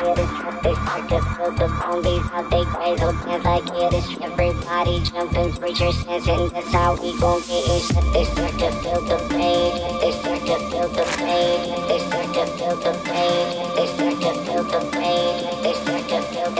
they start to feel the pain. They start to feel the pain. They start to feel the pain they start to feel the pain they start to feel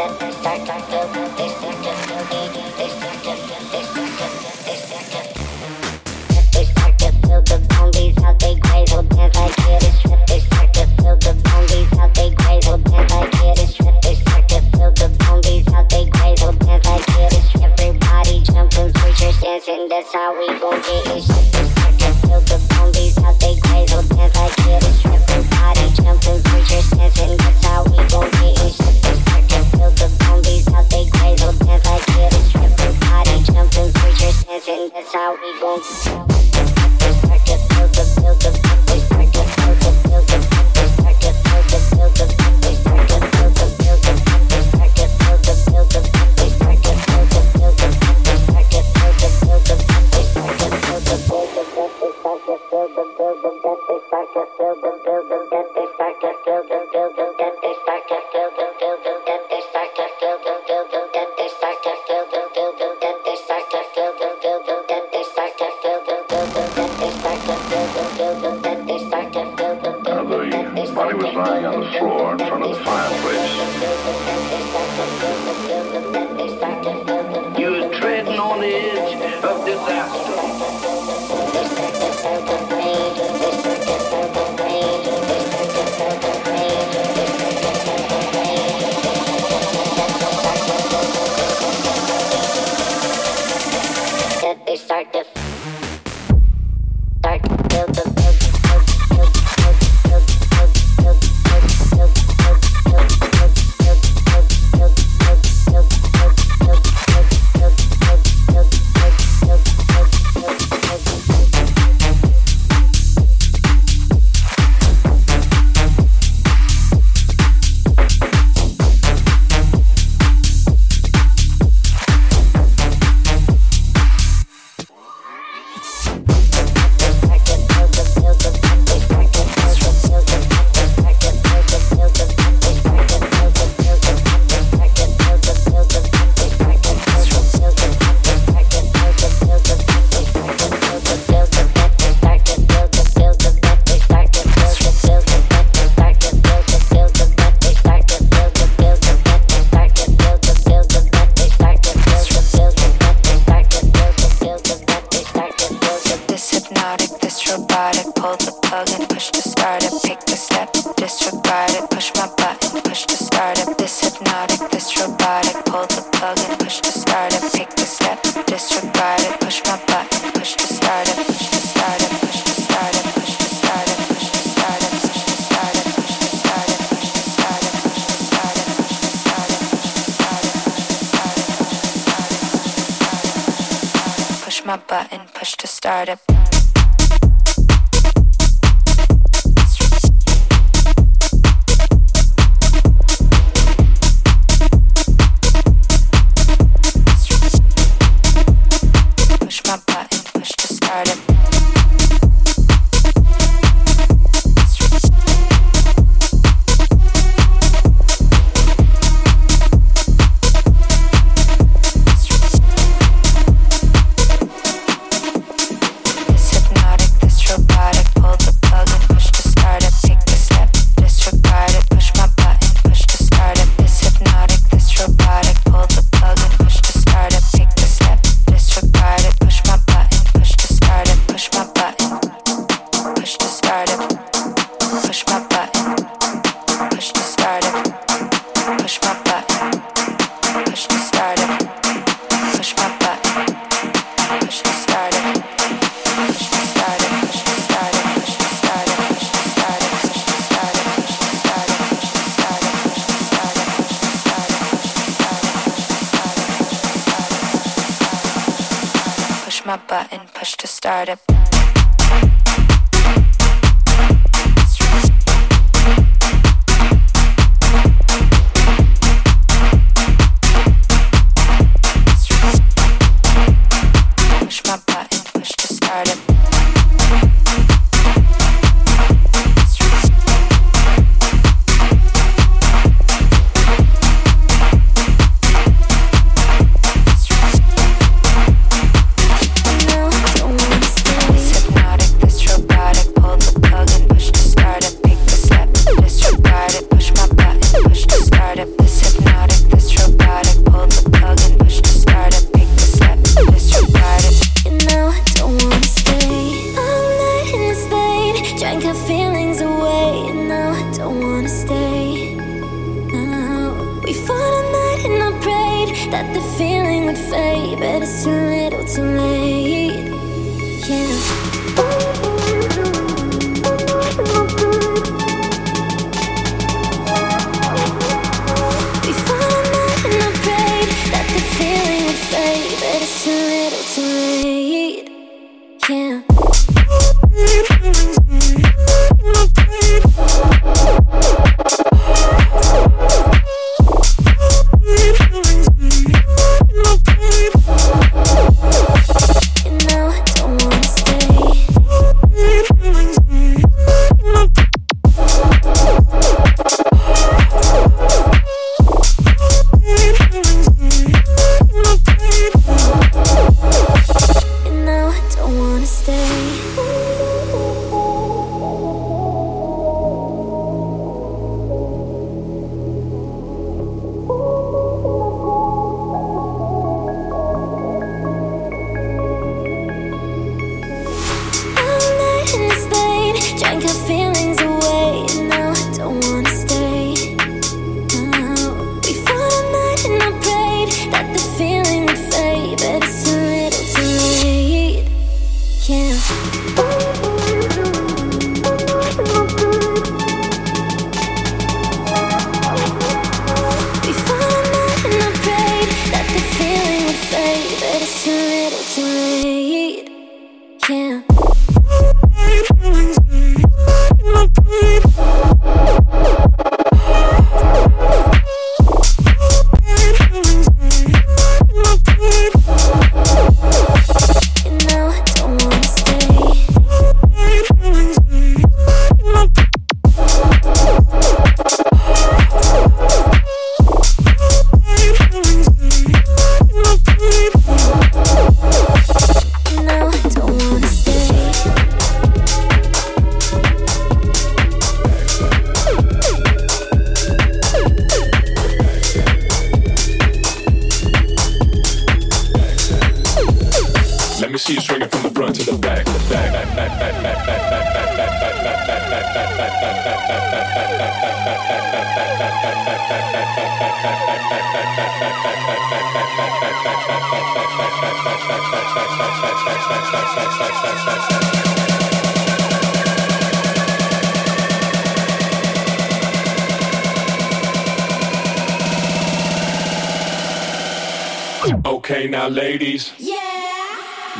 Okay, now ladies. Yeah.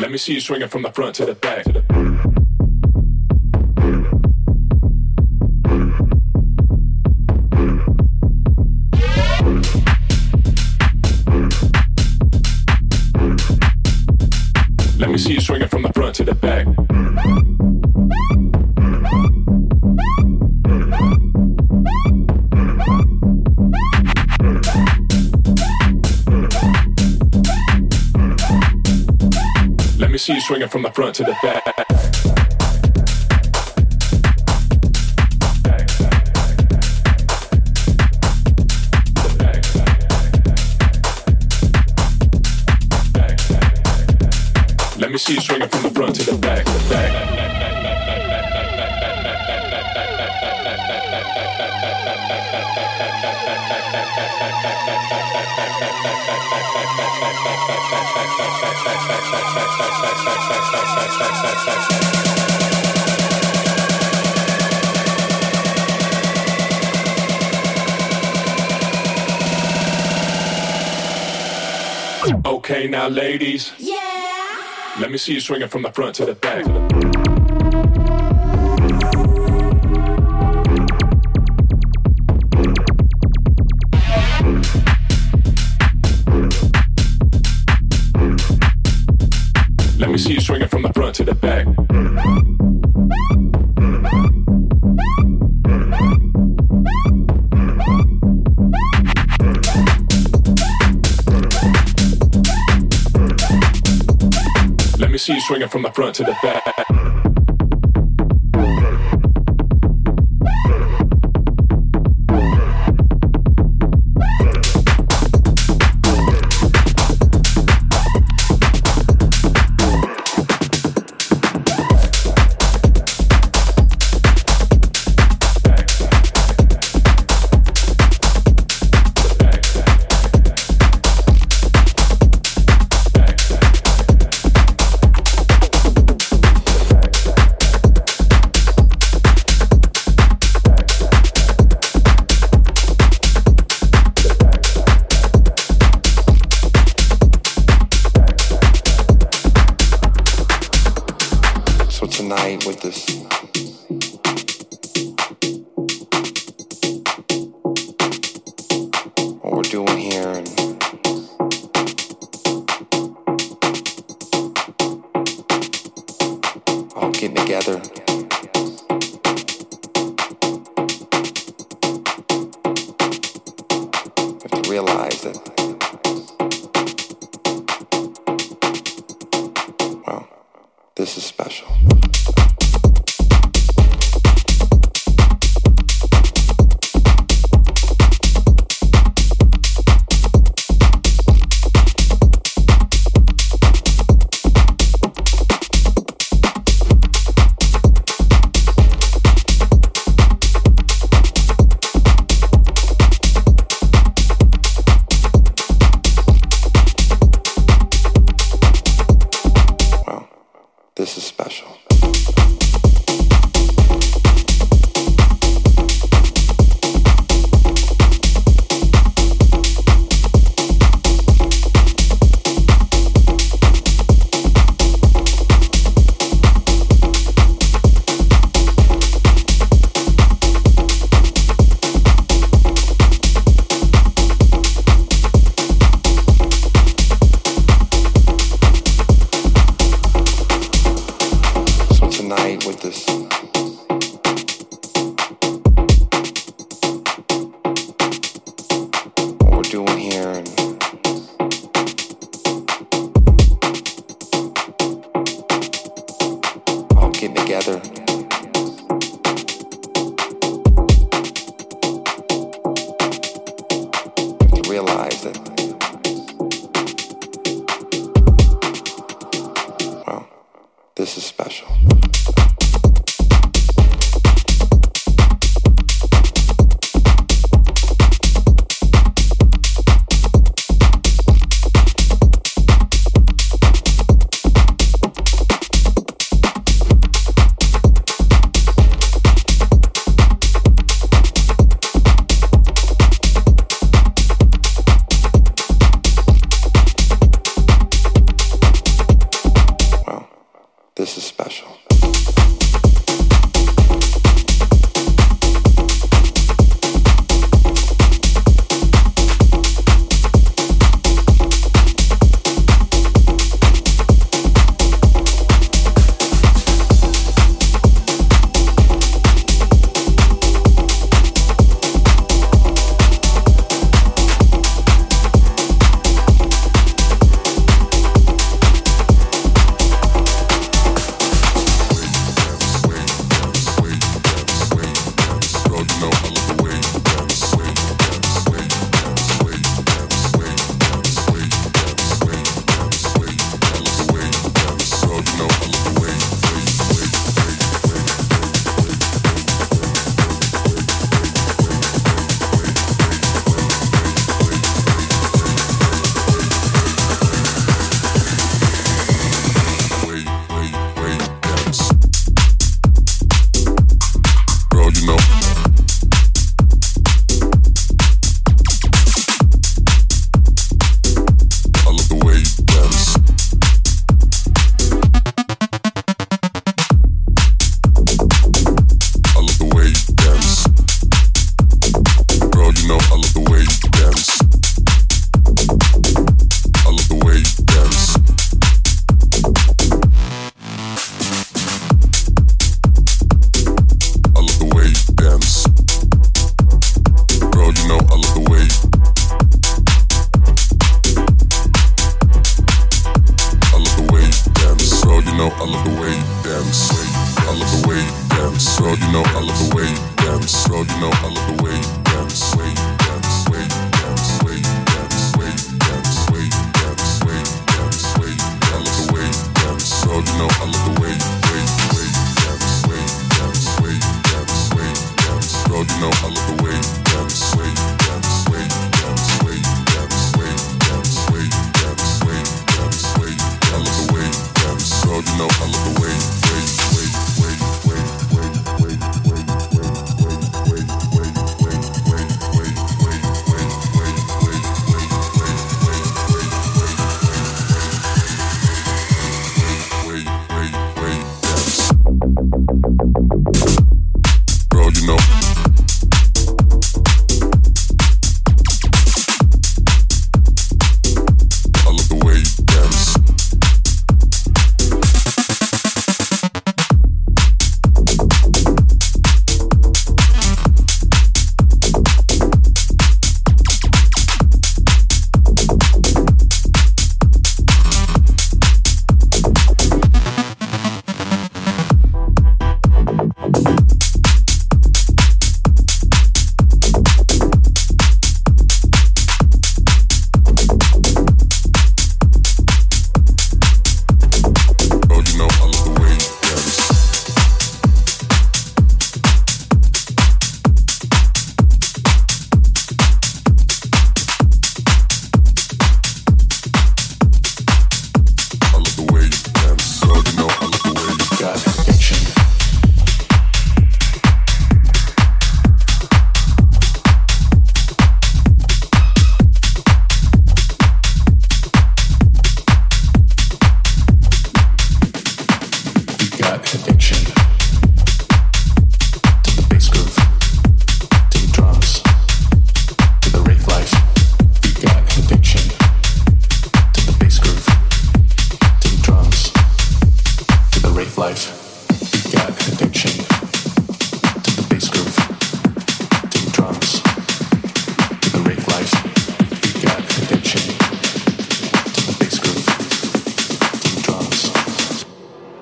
Let me see you swinging from the front to the back. Let me see you swinging from the front to the back. Let me see you swinging from the front to the back. Okay, now ladies. Yeah. Let me see you swinging from the front to the back. Let me swinging from the front to the back. Is special. Thank you.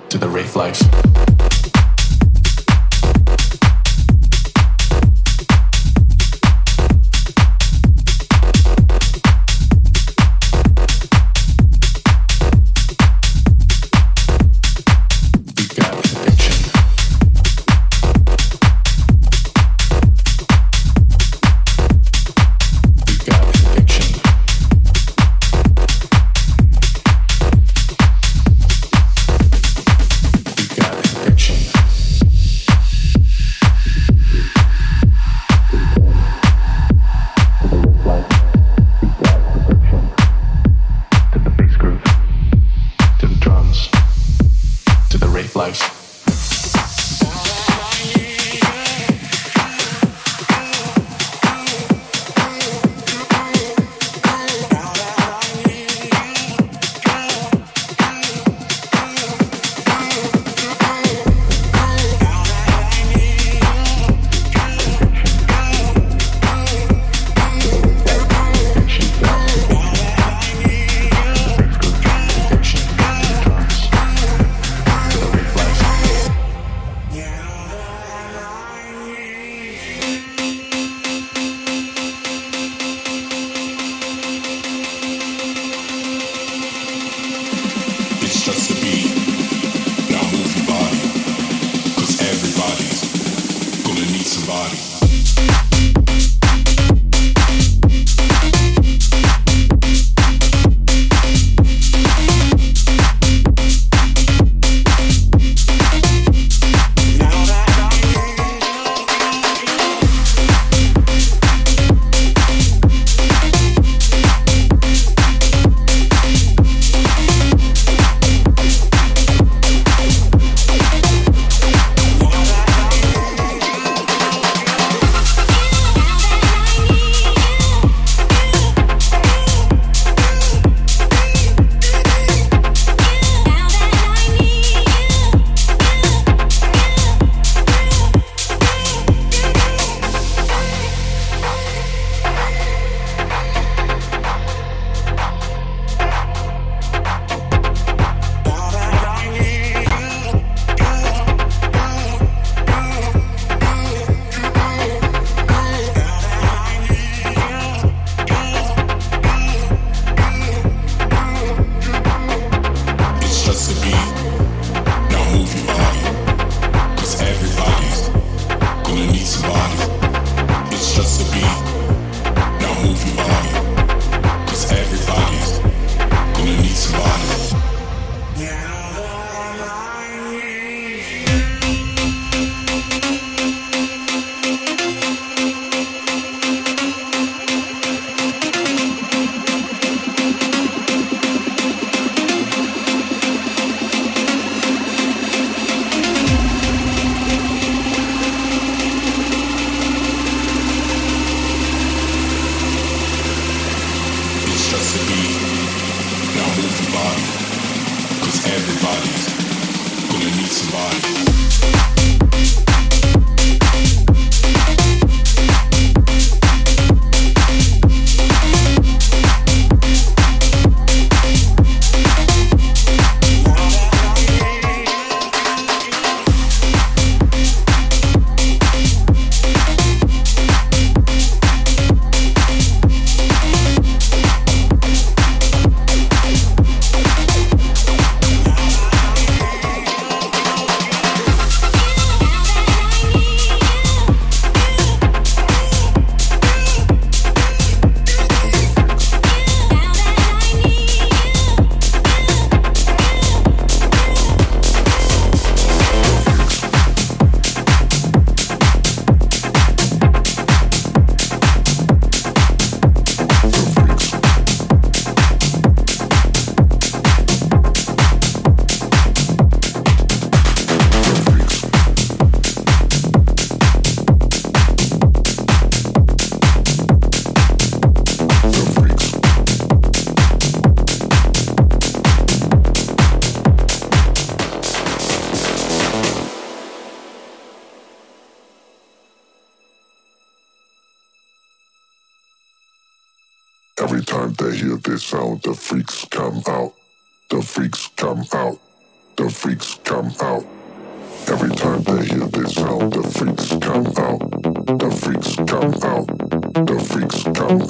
to the rave life.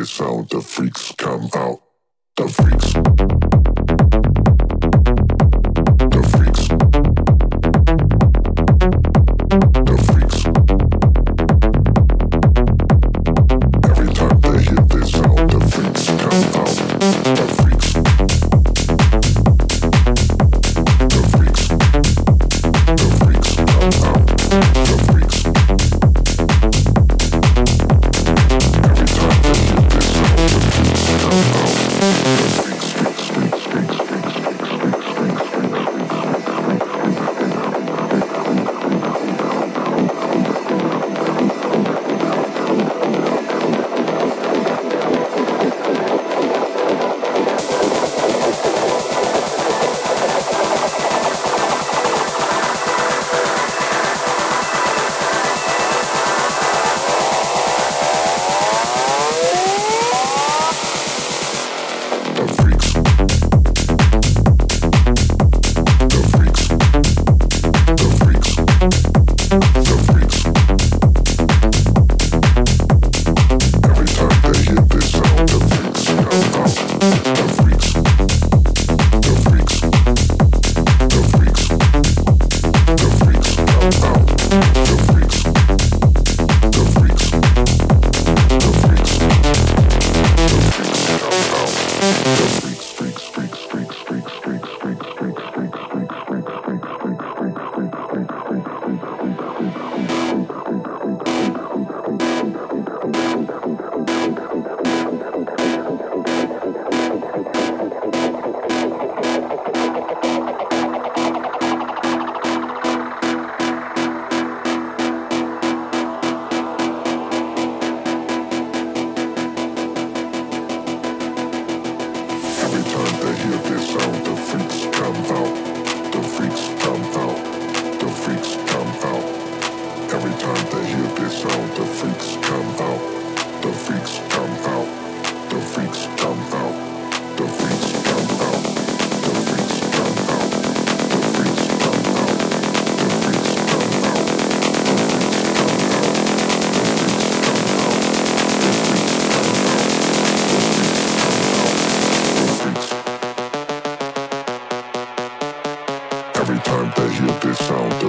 is sound, the freaks come out. The freaks.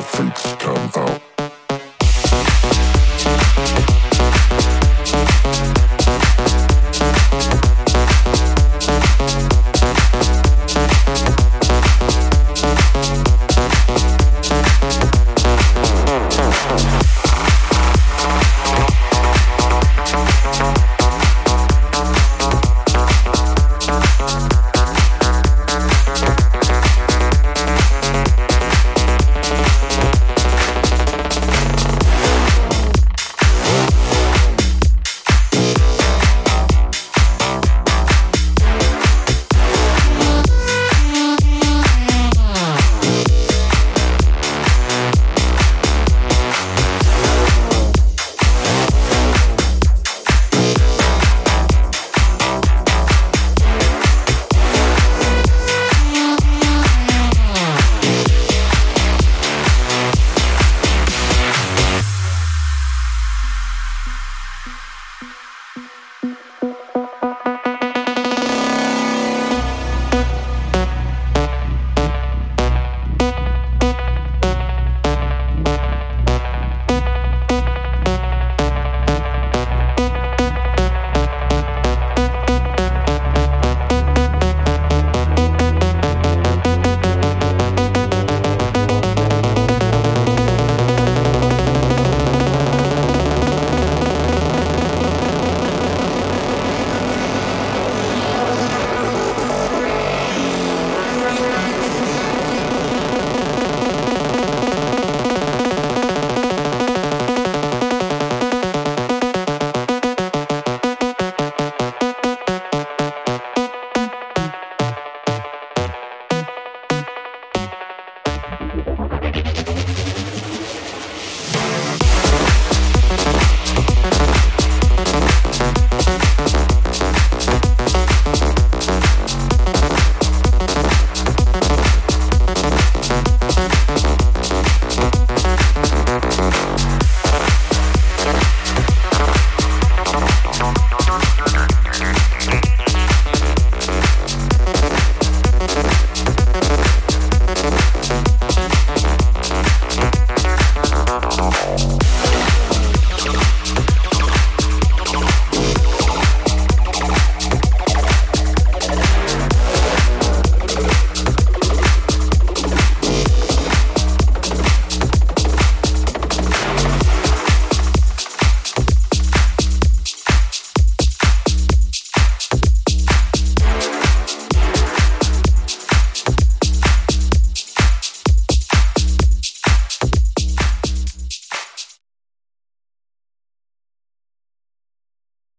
difference come out.